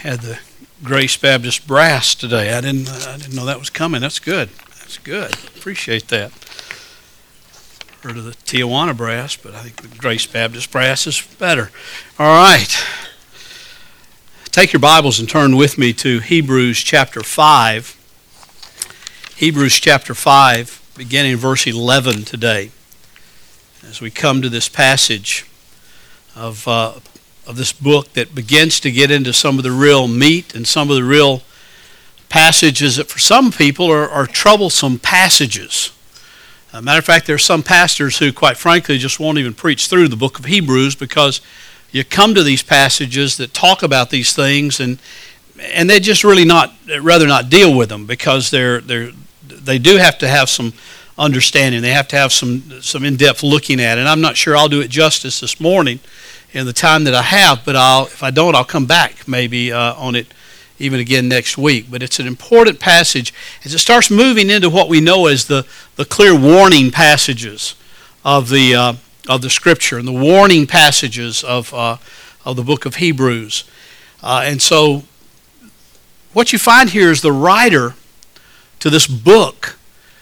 had the Grace Baptist Brass today. I didn't, I didn't know that was coming. That's good. That's good. Appreciate that. Heard of the Tijuana Brass, but I think the Grace Baptist Brass is better. All right. Take your Bibles and turn with me to Hebrews chapter 5. Hebrews chapter 5, beginning verse 11 today. As we come to this passage of uh, of this book that begins to get into some of the real meat and some of the real passages that for some people are, are troublesome passages. Uh, matter of fact, there are some pastors who, quite frankly, just won't even preach through the book of Hebrews because you come to these passages that talk about these things and and they just really not rather not deal with them because they're they're they do have to have some understanding. They have to have some some in-depth looking at it. And I'm not sure I'll do it justice this morning in the time that I have, but I'll, if I don't, I'll come back maybe uh, on it even again next week. But it's an important passage as it starts moving into what we know as the, the clear warning passages of the, uh, of the Scripture and the warning passages of, uh, of the book of Hebrews. Uh, and so what you find here is the writer to this book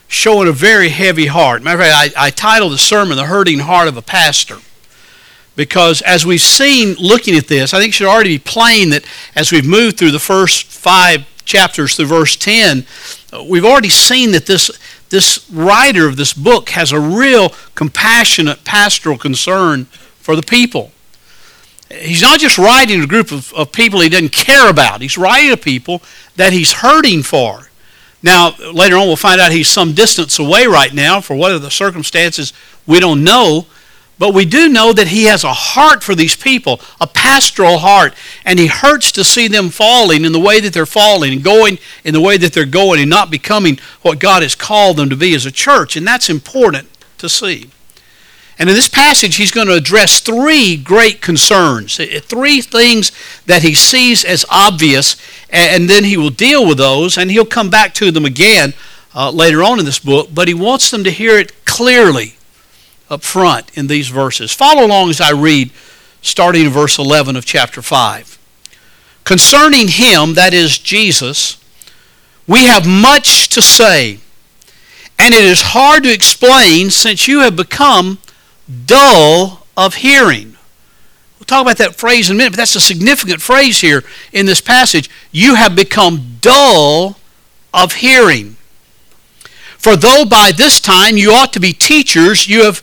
showing a very heavy heart. Matter of fact, I, I titled the sermon, The Hurting Heart of a Pastor because as we've seen looking at this, I think it should already be plain that as we've moved through the first five chapters through verse 10, uh, we've already seen that this, this writer of this book has a real compassionate pastoral concern for the people. He's not just writing to a group of, of people he doesn't care about, he's writing to people that he's hurting for. Now, later on, we'll find out he's some distance away right now. For what are the circumstances, we don't know. But we do know that he has a heart for these people, a pastoral heart, and he hurts to see them falling in the way that they're falling and going in the way that they're going and not becoming what God has called them to be as a church. And that's important to see. And in this passage, he's going to address three great concerns, eh, three things that he sees as obvious, and then he will deal with those, and he'll come back to them again uh, later on in this book, but he wants them to hear it clearly up front in these verses. Follow along as I read, starting in verse 11 of chapter 5. Concerning him, that is Jesus, we have much to say, and it is hard to explain since you have become dull of hearing. We'll talk about that phrase in a minute, but that's a significant phrase here in this passage. You have become dull of hearing. For though by this time you ought to be teachers, you have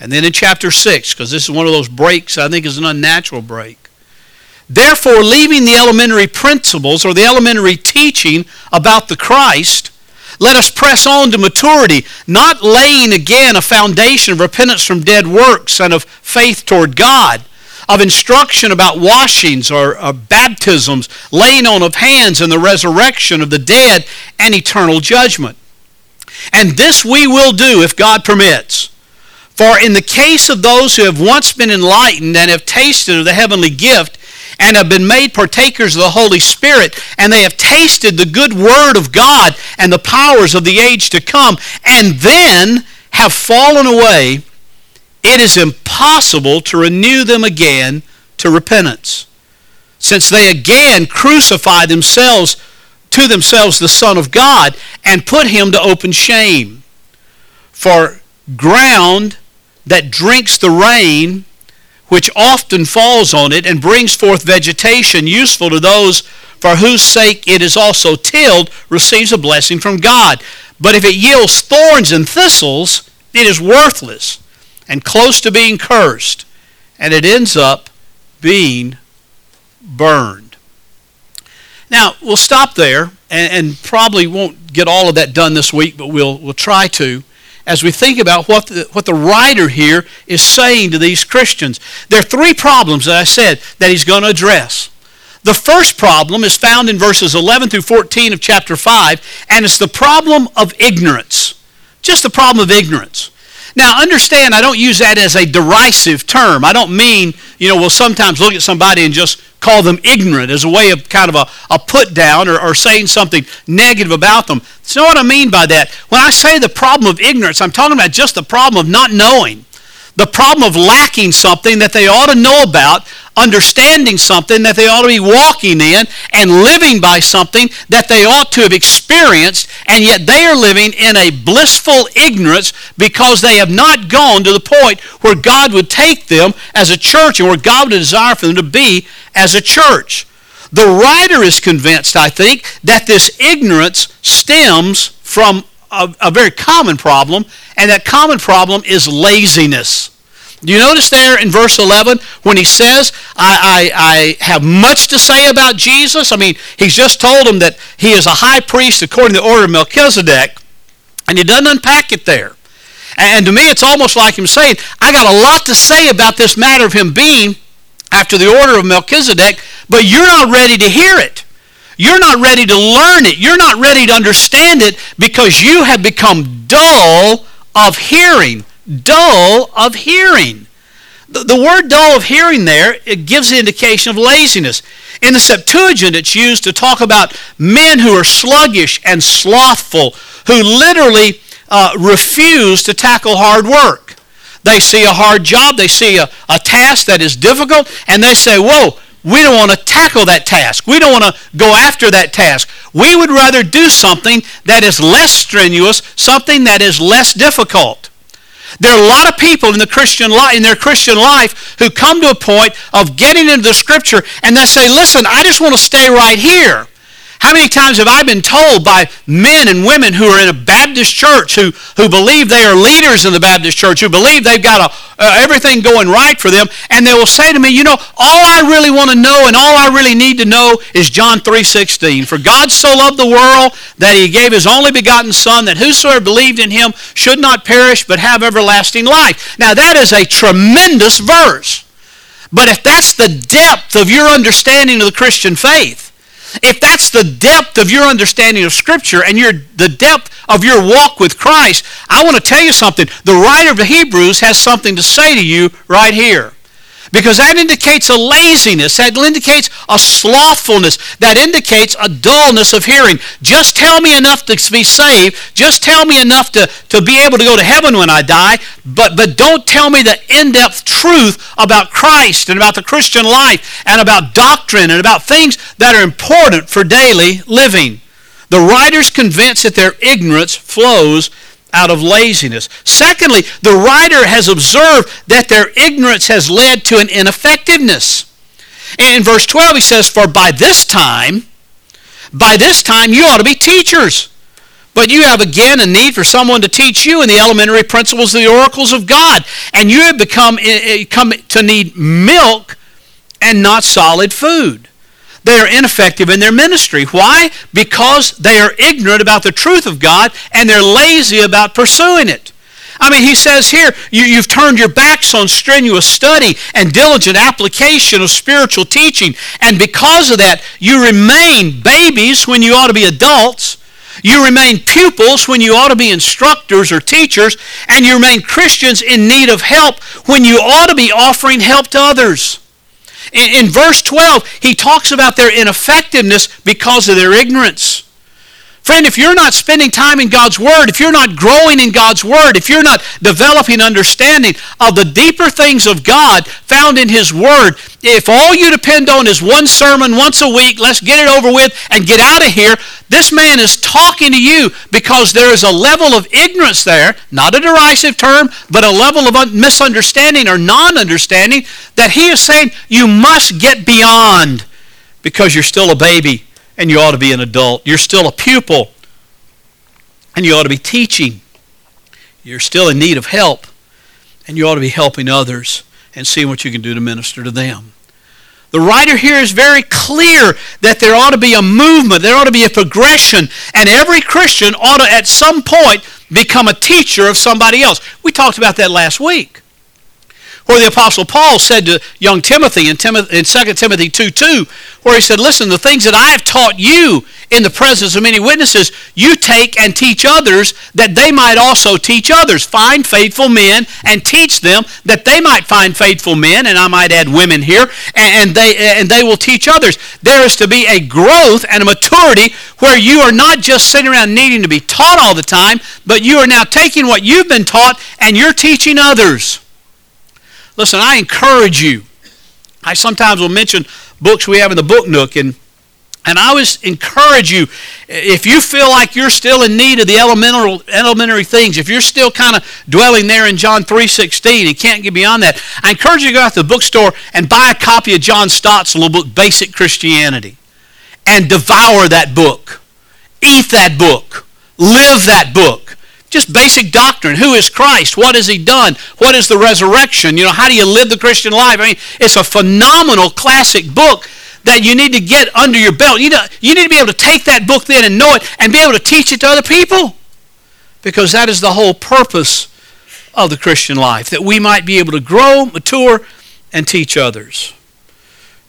And then in chapter 6, because this is one of those breaks I think is an unnatural break. Therefore, leaving the elementary principles or the elementary teaching about the Christ, let us press on to maturity, not laying again a foundation of repentance from dead works and of faith toward God, of instruction about washings or, or baptisms, laying on of hands and the resurrection of the dead and eternal judgment. And this we will do if God permits. For in the case of those who have once been enlightened and have tasted of the heavenly gift, and have been made partakers of the Holy Spirit, and they have tasted the good word of God and the powers of the age to come, and then have fallen away, it is impossible to renew them again to repentance, since they again crucify themselves to themselves the Son of God and put him to open shame. For ground that drinks the rain which often falls on it and brings forth vegetation useful to those for whose sake it is also tilled receives a blessing from God. But if it yields thorns and thistles, it is worthless and close to being cursed, and it ends up being burned. Now, we'll stop there and, and, probably won't get all of that done this week, but we'll, we'll try to as we think about what the, what the writer here is saying to these Christians. There are three problems that I said that he's going to address. The first problem is found in verses 11 through 14 of chapter 5, and it's the problem of ignorance. Just the problem of ignorance. Now, understand, I don't use that as a derisive term. I don't mean, you know, we'll sometimes look at somebody and just call them ignorant as a way of kind of a, a put down or, or saying something negative about them. That's not what I mean by that. When I say the problem of ignorance, I'm talking about just the problem of not knowing the problem of lacking something that they ought to know about, understanding something that they ought to be walking in, and living by something that they ought to have experienced, and yet they are living in a blissful ignorance because they have not gone to the point where God would take them as a church and where God would desire for them to be as a church. The writer is convinced, I think, that this ignorance stems from a, a very common problem, and that common problem is laziness. Do you notice there in verse 11 when he says, I, I, I, have much to say about Jesus? I mean, he's just told him that he is a high priest according to the order of Melchizedek, and he doesn't unpack it there. And to me, it's almost like him saying, I got a lot to say about this matter of him being after the order of Melchizedek, but you're not ready to hear it. You're not ready to learn it. You're not ready to understand it because you have become dull of hearing. Dull of hearing. The, the word dull of hearing there, it gives the indication of laziness. In the Septuagint, it's used to talk about men who are sluggish and slothful, who literally uh, refuse to tackle hard work. They see a hard job, they see a, a task that is difficult, and they say, Whoa, we don't want to tackle that task. We don't want to go after that task. We would rather do something that is less strenuous, something that is less difficult. There are a lot of people in the Christian life, in their Christian life who come to a point of getting into the scripture and they say, "Listen, I just want to stay right here." How many times have I been told by men and women who are in a Baptist church, who, who believe they are leaders in the Baptist church, who believe they've got a, uh, everything going right for them, and they will say to me, you know, all I really want to know and all I really need to know is John 3.16. For God so loved the world that he gave his only begotten Son, that whosoever believed in him should not perish but have everlasting life. Now that is a tremendous verse. But if that's the depth of your understanding of the Christian faith, if that's the depth of your understanding of Scripture and your, the depth of your walk with Christ, I want to tell you something. The writer of the Hebrews has something to say to you right here. Because that indicates a laziness, that indicates a slothfulness, that indicates a dullness of hearing. Just tell me enough to be saved, just tell me enough to, to be able to go to heaven when I die, but, but don't tell me the in-depth truth about Christ and about the Christian life and about doctrine and about things that are important for daily living. The writer's convinced that their ignorance flows out of laziness. Secondly, the writer has observed that their ignorance has led to an ineffectiveness. In verse 12, he says, For by this time, by this time you ought to be teachers. But you have again a need for someone to teach you in the elementary principles of the oracles of God. And you have become eh, eh, come to need milk and not solid food they are ineffective in their ministry. Why? Because they are ignorant about the truth of God and they're lazy about pursuing it. I mean, he says here, you, have turned your backs on strenuous study and diligent application of spiritual teaching. And because of that, you remain babies when you ought to be adults. You remain pupils when you ought to be instructors or teachers. And you remain Christians in need of help when you ought to be offering help to others. In, in verse 12, he talks about their ineffectiveness because of their ignorance. Friend, if you're not spending time in God's Word, if you're not growing in God's Word, if you're not developing understanding of the deeper things of God found in His Word, if all you depend on is one sermon once a week, let's get it over with and get out of here, this man is talking to you because there is a level of ignorance there, not a derisive term, but a level of misunderstanding or non-understanding that he is saying you must get beyond because you're still a baby and you ought to be an adult. You're still a pupil, and you ought to be teaching. You're still in need of help, and you ought to be helping others and seeing what you can do to minister to them. The writer here is very clear that there ought to be a movement, there ought to be a progression, and every Christian ought to at some point become a teacher of somebody else. We talked about that last week where the Apostle Paul said to young Timothy in, Timothy, in 2 Timothy 2 2, where he said, Listen, the things that I have taught you in the presence of many witnesses, you take and teach others that they might also teach others. Find faithful men and teach them that they might find faithful men, and I might add women here, and they, and they will teach others. There is to be a growth and a maturity where you are not just sitting around needing to be taught all the time, but you are now taking what you've been taught and you're teaching others. Listen, I encourage you. I sometimes will mention books we have in the book nook, and and I always encourage you, if you feel like you're still in need of the elemental, elementary things, if you're still kind of dwelling there in John 3.16 and can't get beyond that, I encourage you to go out to the bookstore and buy a copy of John Stott's little book, Basic Christianity, and devour that book. Eat that book. Live that book. Just basic doctrine. Who is Christ? What has he done? What is the resurrection? You know, how do you live the Christian life? I mean, it's a phenomenal classic book that you need to get under your belt. You, know, you need to be able to take that book then and know it and be able to teach it to other people. Because that is the whole purpose of the Christian life, that we might be able to grow, mature, and teach others.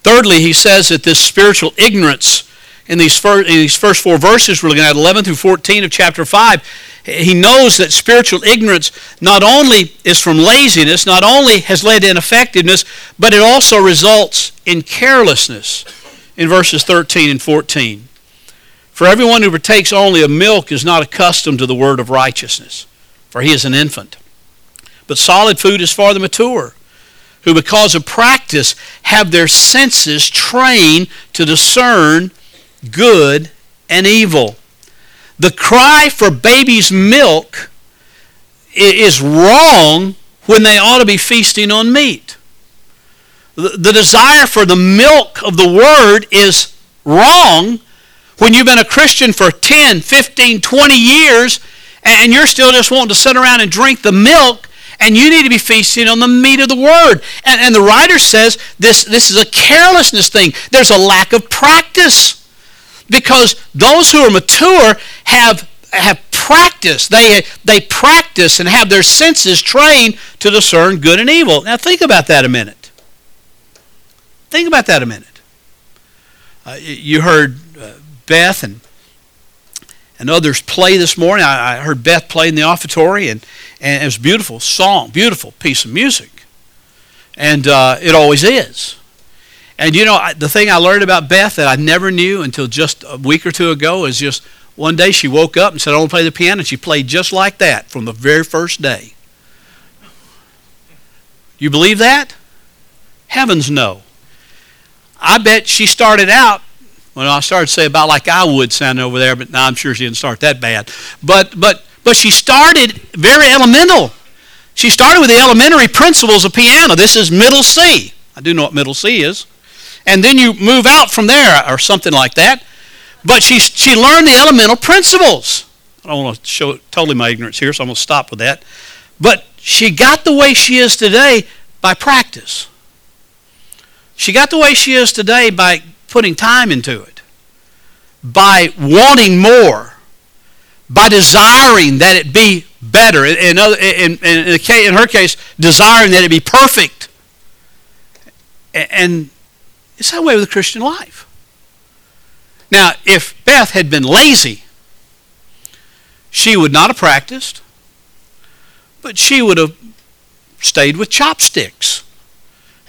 Thirdly, he says that this spiritual ignorance in these, first, in these first four verses we're looking at, 11 through 14 of chapter 5, he knows that spiritual ignorance not only is from laziness, not only has led to ineffectiveness, but it also results in carelessness in verses 13 and 14. For everyone who partakes only of milk is not accustomed to the word of righteousness, for he is an infant. But solid food is for the mature, who because of practice have their senses trained to discern good and evil. The cry for baby's milk is wrong when they ought to be feasting on meat. The desire for the milk of the Word is wrong when you've been a Christian for 10, 15, 20 years and you're still just wanting to sit around and drink the milk and you need to be feasting on the meat of the Word. And, and the writer says this, this is a carelessness thing. There's a lack of practice because those who are mature have have practice. They they practice and have their senses trained to discern good and evil. Now think about that a minute. Think about that a minute. Uh, you heard uh, Beth and and others play this morning. I, I, heard Beth play in the offertory, and, and it was beautiful song, beautiful piece of music, and uh, it always is. And you know, the thing I learned about Beth that I never knew until just a week or two ago is just one day she woke up and said, I want to play the piano, and she played just like that from the very first day. You believe that? Heavens no. I bet she started out, well, I started to say about like I would sound over there, but now I'm sure she didn't start that bad. But, but, but she started very elemental. She started with the elementary principles of piano. This is middle C. I do know what middle C is and then you move out from there or something like that. But she, she learned the elemental principles. I don't want to show totally my ignorance here, so I'm going to stop with that. But she got the way she is today by practice. She got the way she is today by putting time into it, by wanting more, by desiring that it be better. In, in, in, in her case, desiring that it be perfect. And it's that way with the Christian life. Now, if Beth had been lazy, she would not have practiced, but she would have stayed with chopsticks.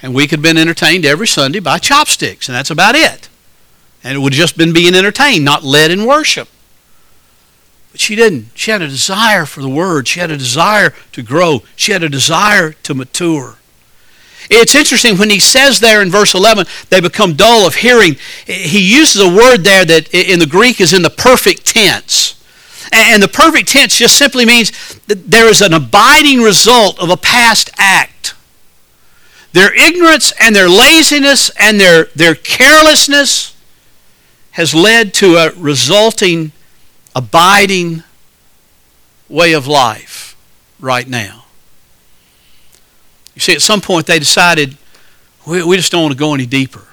And we could have been entertained every Sunday by chopsticks, and that's about it. And it would have just been being entertained, not led in worship. But she didn't. She had a desire for the Word. She had a desire to grow. She had a desire to mature. It's interesting when he says there in verse 11, they become dull of hearing. He uses a word there that in the Greek is in the perfect tense. And the perfect tense just simply means that there is an abiding result of a past act. Their ignorance and their laziness and their, their carelessness has led to a resulting, abiding way of life right now. You see, at some point they decided, we, we just don't want to go any deeper.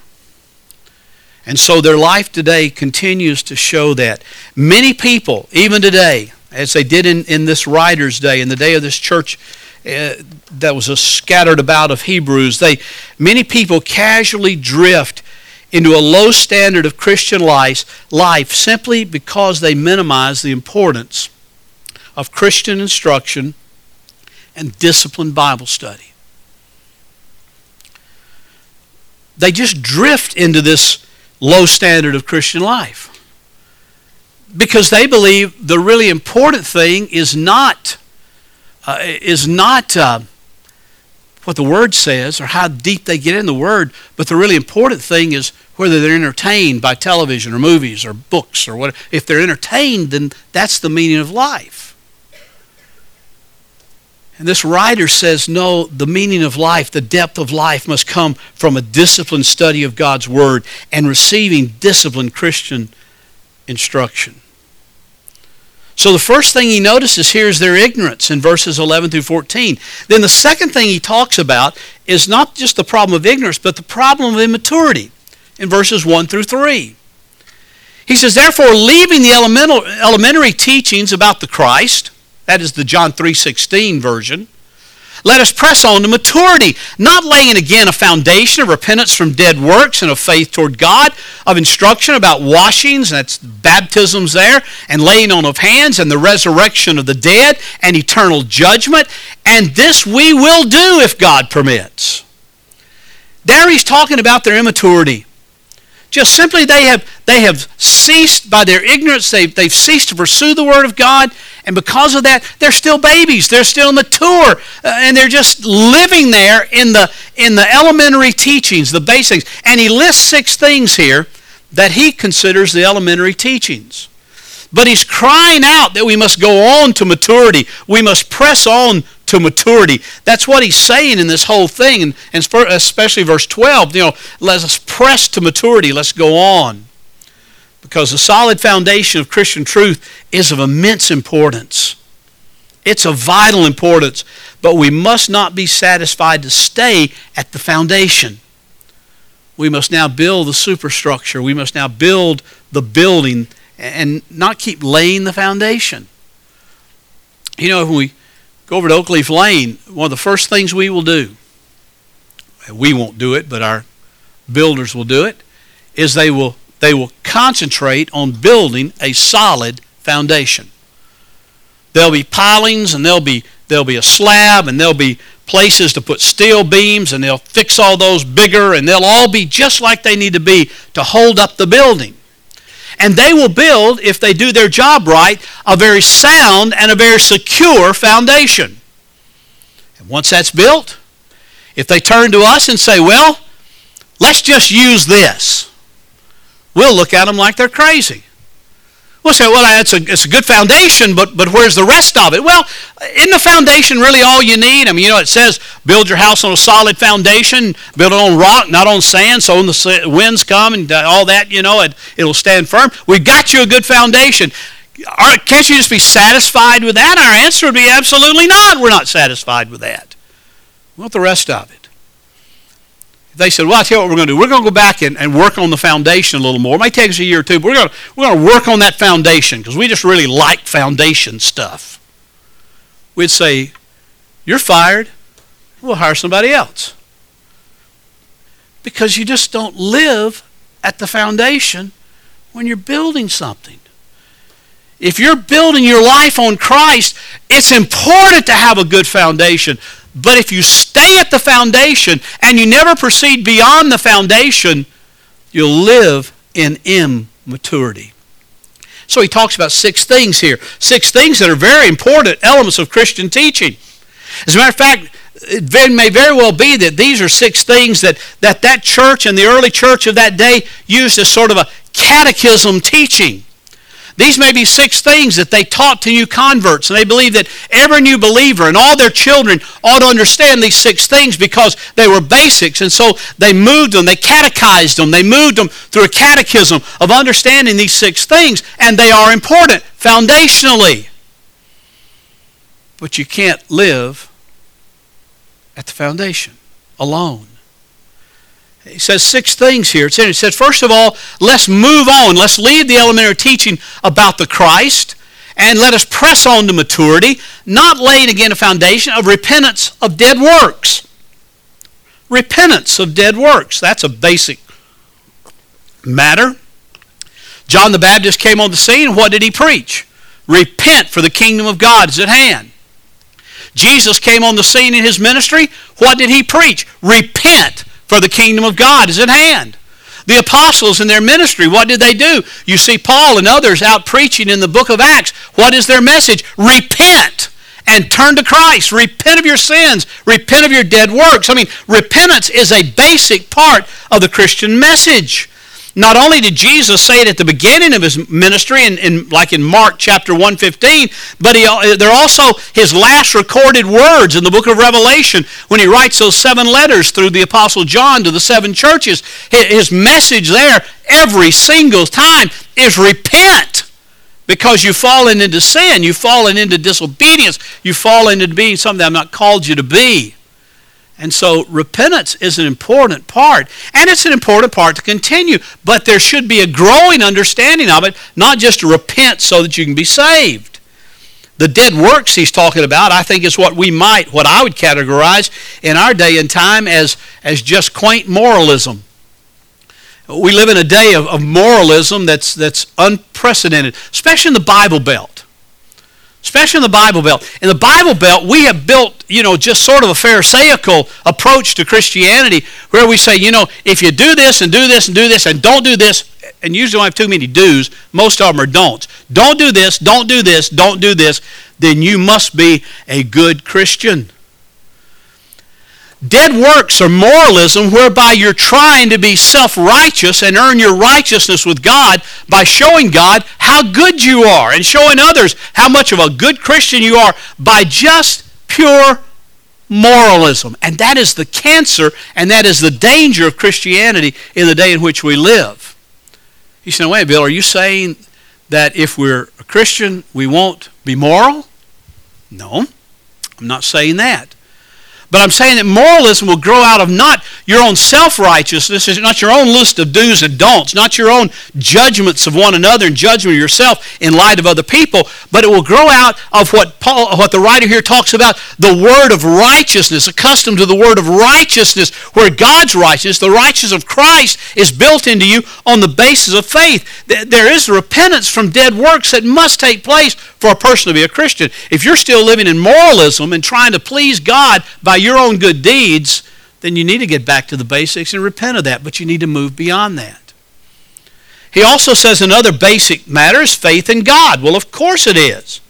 And so their life today continues to show that. Many people, even today, as they did in, in this writer's day, in the day of this church, uh, that was a scattered about of Hebrews. They many people casually drift into a low standard of Christian life, life simply because they minimize the importance of Christian instruction and disciplined Bible study. They just drift into this low standard of Christian life because they believe the really important thing is not uh, is not uh, what the Word says or how deep they get in the Word, but the really important thing is whether they're entertained by television or movies or books or what. If they're entertained, then that's the meaning of life. And this writer says, no, the meaning of life, the depth of life must come from a disciplined study of God's Word and receiving disciplined Christian instruction. So the first thing he notices here is their ignorance in verses 11 through 14. Then the second thing he talks about is not just the problem of ignorance, but the problem of immaturity in verses 1 through 3. He says, Therefore, leaving the elementary teachings about the Christ, that is the John 3.16 version, let us press on to maturity, not laying again a foundation of repentance from dead works and of faith toward God, of instruction about washings, that's baptisms there, and laying on of hands, and the resurrection of the dead, and eternal judgment. And this we will do if God permits. There he's talking about their immaturity. Just simply they have, they have ceased by their ignorance, they've, they've ceased to pursue the Word of God, and because of that, they're still babies. They're still mature. Uh, and they're just living there in the, in the elementary teachings, the basics. And he lists six things here that he considers the elementary teachings. But he's crying out that we must go on to maturity. We must press on to maturity. That's what he's saying in this whole thing, and, especially verse 12. You know, let us press to maturity. Let's go on. Because the solid foundation of Christian truth is of immense importance. It's of vital importance, but we must not be satisfied to stay at the foundation. We must now build the superstructure. We must now build the building and not keep laying the foundation. You know, when we go over to Oakleaf Lane, one of the first things we will do, we won't do it, but our builders will do it, is they will they will concentrate on building a solid foundation. There'll be pilings and there'll be there'll be a slab and there'll be places to put steel beams and they'll fix all those bigger and they'll all be just like they need to be to hold up the building. And they will build, if they do their job right, a very sound and a very secure foundation. And once that's built, if they turn to us and say, well, let's just use this, we'll look at them like they're crazy. We'll say, well, it's a, it's a good foundation, but, but where's the rest of it? Well, isn't the foundation really all you need? I mean, you know, it says build your house on a solid foundation, build it on rock, not on sand, so when the winds come and uh, all that, you know, it, it'll stand firm. We've got you a good foundation. Can't you just be satisfied with that? Our answer would be absolutely not. We're not satisfied with that. We want the rest of it they said, well, I'll tell you what we're going to do. We're going to go back and, and work on the foundation a little more. It might take us a year or two, but we're going to, we're going to work on that foundation because we just really like foundation stuff. We'd say, you're fired. We'll hire somebody else. Because you just don't live at the foundation when you're building something. If you're building your life on Christ, it's important to have a good foundation. But if you stay at the foundation and you never proceed beyond the foundation, you'll live in immaturity. So he talks about six things here. Six things that are very important elements of Christian teaching. As a matter of fact, it may very well be that these are six things that, that that church and the early church of that day used as sort of a catechism teaching. These may be six things that they taught to new converts, and they believe that every new believer and all their children ought to understand these six things because they were basics, and so they moved them, they catechized them, they moved them through a catechism of understanding these six things, and they are important foundationally. But you can't live at the foundation alone. He says six things here. It says, first of all, let's move on. Let's leave the elementary teaching about the Christ and let us press on to maturity, not laying again a foundation of repentance of dead works. Repentance of dead works. That's a basic matter. John the Baptist came on the scene. What did he preach? Repent, for the kingdom of God is at hand. Jesus came on the scene in his ministry. What did he preach? Repent, for the kingdom of God is at hand. The apostles in their ministry, what did they do? You see Paul and others out preaching in the book of Acts. What is their message? Repent and turn to Christ. Repent of your sins. Repent of your dead works. I mean, repentance is a basic part of the Christian message. Not only did Jesus say it at the beginning of his ministry, in, in like in Mark chapter 115, but he, uh, they're also his last recorded words in the book of Revelation when he writes those seven letters through the Apostle John to the seven churches. His message there every single time is repent because you've fallen into sin, you've fallen into disobedience, you've fallen into being something I've not called you to be. And so repentance is an important part, and it's an important part to continue, but there should be a growing understanding of it, not just to repent so that you can be saved. The dead works he's talking about, I think, is what we might, what I would categorize in our day and time as, as just quaint moralism. We live in a day of, of moralism that's, that's unprecedented, especially in the Bible Belt especially in the Bible Belt. In the Bible Belt, we have built, you know, just sort of a Pharisaical approach to Christianity where we say, you know, if you do this and do this and do this and don't do this, and usually don't have too many do's, most of them are don'ts. Don't do this, don't do this, don't do this, then you must be a good Christian. Dead works are moralism whereby you're trying to be self righteous and earn your righteousness with God by showing God how good you are and showing others how much of a good Christian you are by just pure moralism. And that is the cancer and that is the danger of Christianity in the day in which we live. You say, wait, Bill, are you saying that if we're a Christian, we won't be moral? No, I'm not saying that. But I'm saying that moralism will grow out of not your own self-righteousness, not your own list of do's and don'ts, not your own judgments of one another and judgment of yourself in light of other people, but it will grow out of what Paul, what the writer here talks about, the word of righteousness, accustomed to the word of righteousness, where God's righteousness, the righteousness of Christ, is built into you on the basis of faith. There is repentance from dead works that must take place for a person to be a Christian. If you're still living in moralism and trying to please God by your own good deeds, then you need to get back to the basics and repent of that, but you need to move beyond that. He also says another basic matter is faith in God. Well, of course it is.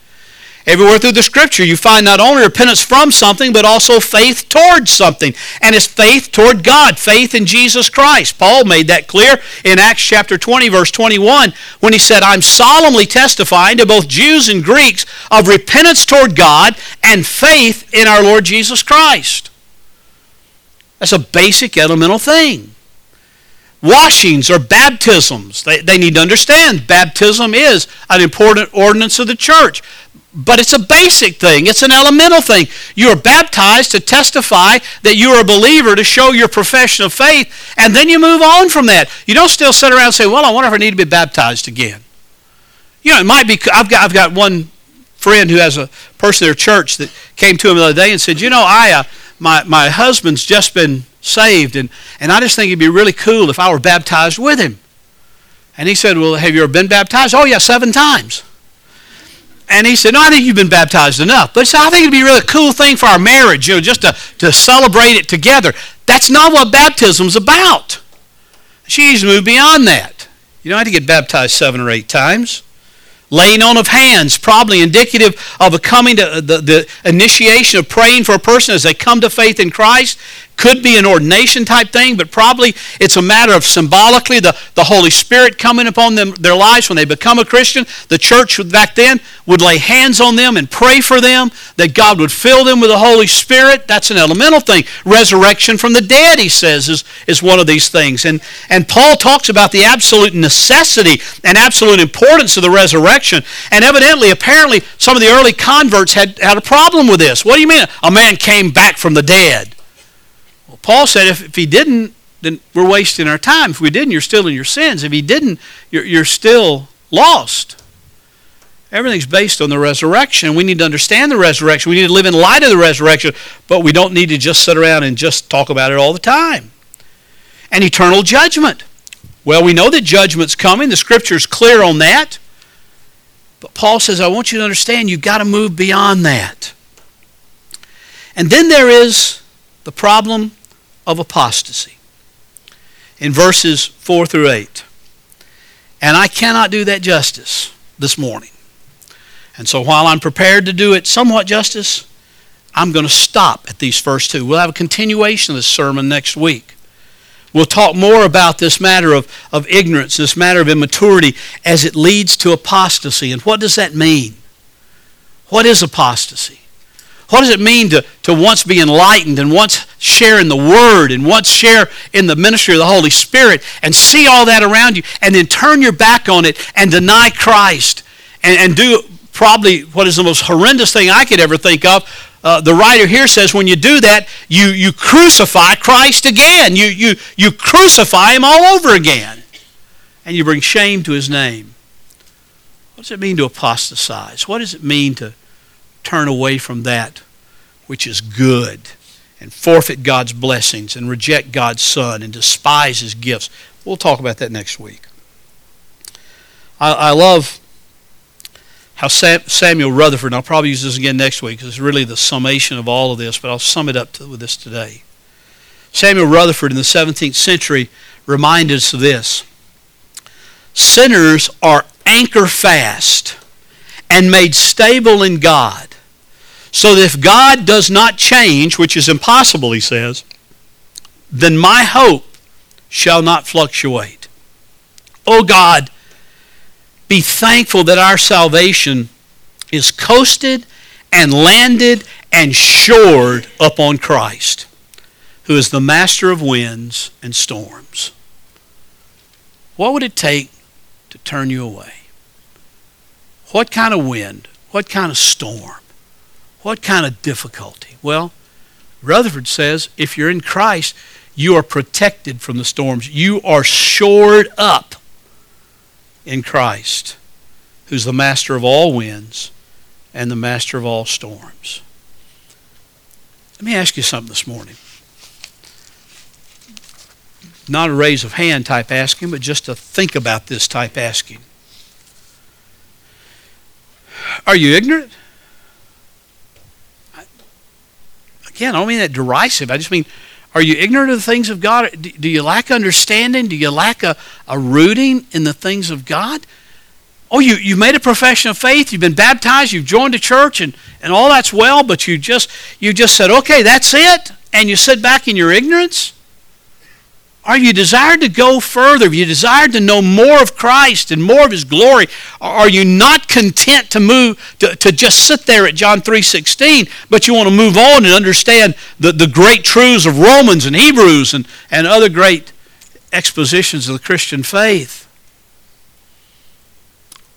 Everywhere through the scripture, you find not only repentance from something, but also faith towards something. And it's faith toward God, faith in Jesus Christ. Paul made that clear in Acts chapter 20, verse 21, when he said, I'm solemnly testifying to both Jews and Greeks of repentance toward God and faith in our Lord Jesus Christ. That's a basic elemental thing washings or baptisms. They, they need to understand baptism is an important ordinance of the church. But it's a basic thing. It's an elemental thing. You are baptized to testify that you are a believer, to show your profession of faith, and then you move on from that. You don't still sit around and say, well, I wonder if I need to be baptized again. You know, it might be, I've got, I've got one friend who has a person in their church that came to him the other day and said, you know, I, uh, my, my husband's just been saved, and, and I just think it'd be really cool if I were baptized with him. And he said, well, have you ever been baptized? Oh, yeah, seven times. And he said, No, I think you've been baptized enough. But I think it'd be a really cool thing for our marriage, you know, just to, to celebrate it together. That's not what baptism's about. She's moved beyond that. You don't have to get baptized seven or eight times. Laying on of hands, probably indicative of a coming to the, the initiation of praying for a person as they come to faith in Christ. Could be an ordination type thing, but probably it's a matter of symbolically the, the Holy Spirit coming upon them, their lives when they become a Christian. The church back then would lay hands on them and pray for them, that God would fill them with the Holy Spirit. That's an elemental thing. Resurrection from the dead, he says, is, is one of these things. And, and Paul talks about the absolute necessity and absolute importance of the resurrection. And evidently, apparently, some of the early converts had, had a problem with this. What do you mean a man came back from the dead? Paul said if, if he didn't, then we're wasting our time. If we didn't, you're still in your sins. If he didn't, you're, you're still lost. Everything's based on the resurrection. We need to understand the resurrection. We need to live in light of the resurrection, but we don't need to just sit around and just talk about it all the time. And eternal judgment. Well, we know that judgment's coming. The scripture's clear on that. But Paul says, I want you to understand you've got to move beyond that. And then there is the problem of apostasy in verses 4 through 8. And I cannot do that justice this morning. And so while I'm prepared to do it somewhat justice, I'm going to stop at these first two. We'll have a continuation of this sermon next week. We'll talk more about this matter of, of ignorance, this matter of immaturity, as it leads to apostasy. And what does that mean? What is apostasy? What does it mean to, to once be enlightened and once share in the Word and once share in the ministry of the Holy Spirit and see all that around you and then turn your back on it and deny Christ and, and do probably what is the most horrendous thing I could ever think of. Uh, the writer here says when you do that, you, you crucify Christ again. You, you, you crucify him all over again. And you bring shame to his name. What does it mean to apostatize? What does it mean to turn away from that which is good and forfeit God's blessings and reject God's Son and despise his gifts? We'll talk about that next week. I, I love how Sam, Samuel Rutherford, and I'll probably use this again next week because it's really the summation of all of this, but I'll sum it up to, with this today. Samuel Rutherford in the 17th century reminded us of this. Sinners are anchor fast and made stable in God, so that if God does not change, which is impossible, he says, then my hope shall not fluctuate. O God, be thankful that our salvation is coasted and landed and shored upon Christ, who is the master of winds and storms. What would it take to turn you away? What kind of wind? What kind of storm? What kind of difficulty? Well, Rutherford says if you're in Christ, you are protected from the storms. You are shored up in Christ, who's the master of all winds and the master of all storms. Let me ask you something this morning. Not a raise of hand type asking, but just to think about this type asking. Are you ignorant? Again, I don't mean that derisive. I just mean, are you ignorant of the things of God? Do you lack understanding? Do you lack a, a rooting in the things of God? Oh, you, you've made a profession of faith, you've been baptized, you've joined a church, and, and all that's well, but you just you just said, okay, that's it, and you sit back in your ignorance? Are you desired to go further? Have you desired to know more of Christ and more of His glory? Are you not content to move to, to just sit there at John 3.16, but you want to move on and understand the, the great truths of Romans and Hebrews and, and other great expositions of the Christian faith?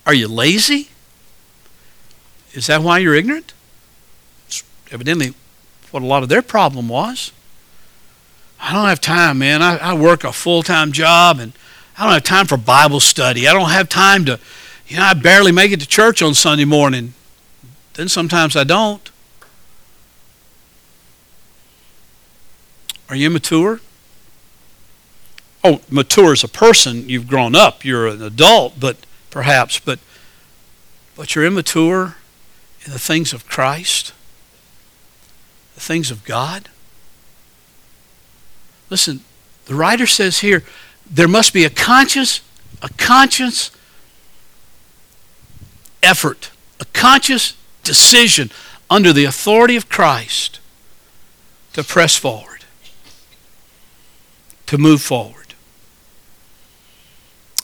Are you lazy? Is that why you're ignorant? It's evidently what a lot of their problem was. I don't have time, man. I, I work a full time job and I don't have time for Bible study. I don't have time to, you know, I barely make it to church on Sunday morning. Then sometimes I don't. Are you immature? Oh, mature as a person, you've grown up, you're an adult, but perhaps, but but you're immature in the things of Christ, the things of God. Listen, the writer says here there must be a conscious, a conscious effort, a conscious decision under the authority of Christ to press forward, to move forward.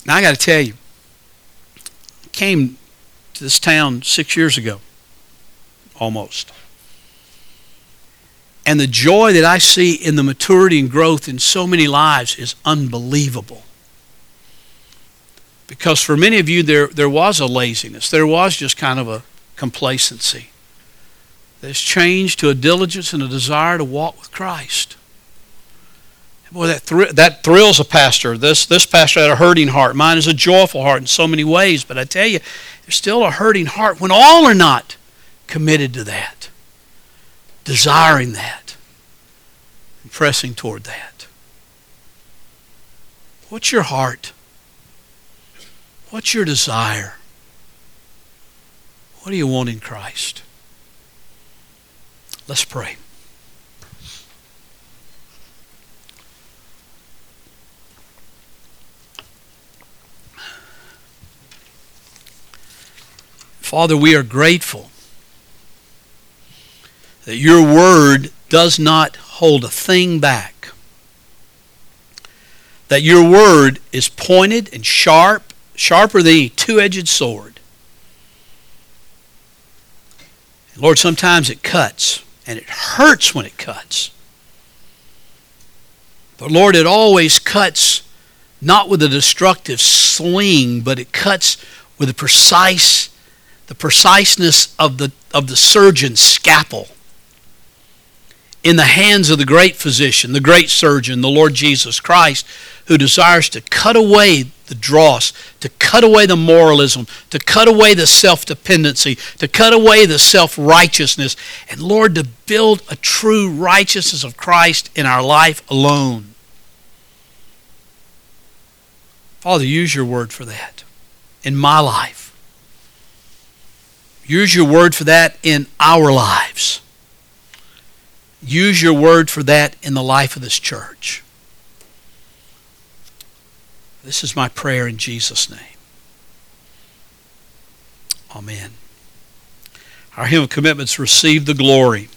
Now I got to tell you, I came to this town six years ago, almost. And the joy that I see in the maturity and growth in so many lives is unbelievable. Because for many of you, there, there was a laziness, there was just kind of a complacency that's changed to a diligence and a desire to walk with Christ. Boy, that, that thrills a pastor. This, this pastor had a hurting heart. Mine is a joyful heart in so many ways. But I tell you, There's still a hurting heart when all are not committed to that, desiring that, and pressing toward that. What's your heart? What's your desire? What do you want in Christ? Let's pray. Father, we are grateful that your word does not hold a thing back. That your word is pointed and sharp, sharper than a two edged sword. Lord, sometimes it cuts, and it hurts when it cuts. But Lord, it always cuts not with a destructive sling, but it cuts with a precise, the preciseness of the, of the surgeon's scalpel in the hands of the great physician, the great surgeon, the Lord Jesus Christ, who desires to cut away the dross, to cut away the moralism, to cut away the self dependency, to cut away the self righteousness, and Lord, to build a true righteousness of Christ in our life alone. Father, use your word for that in my life. Use your word for that in our lives. Use your word for that in the life of this church. This is my prayer in Jesus' name. Amen. Our hymn of commitments receive the glory.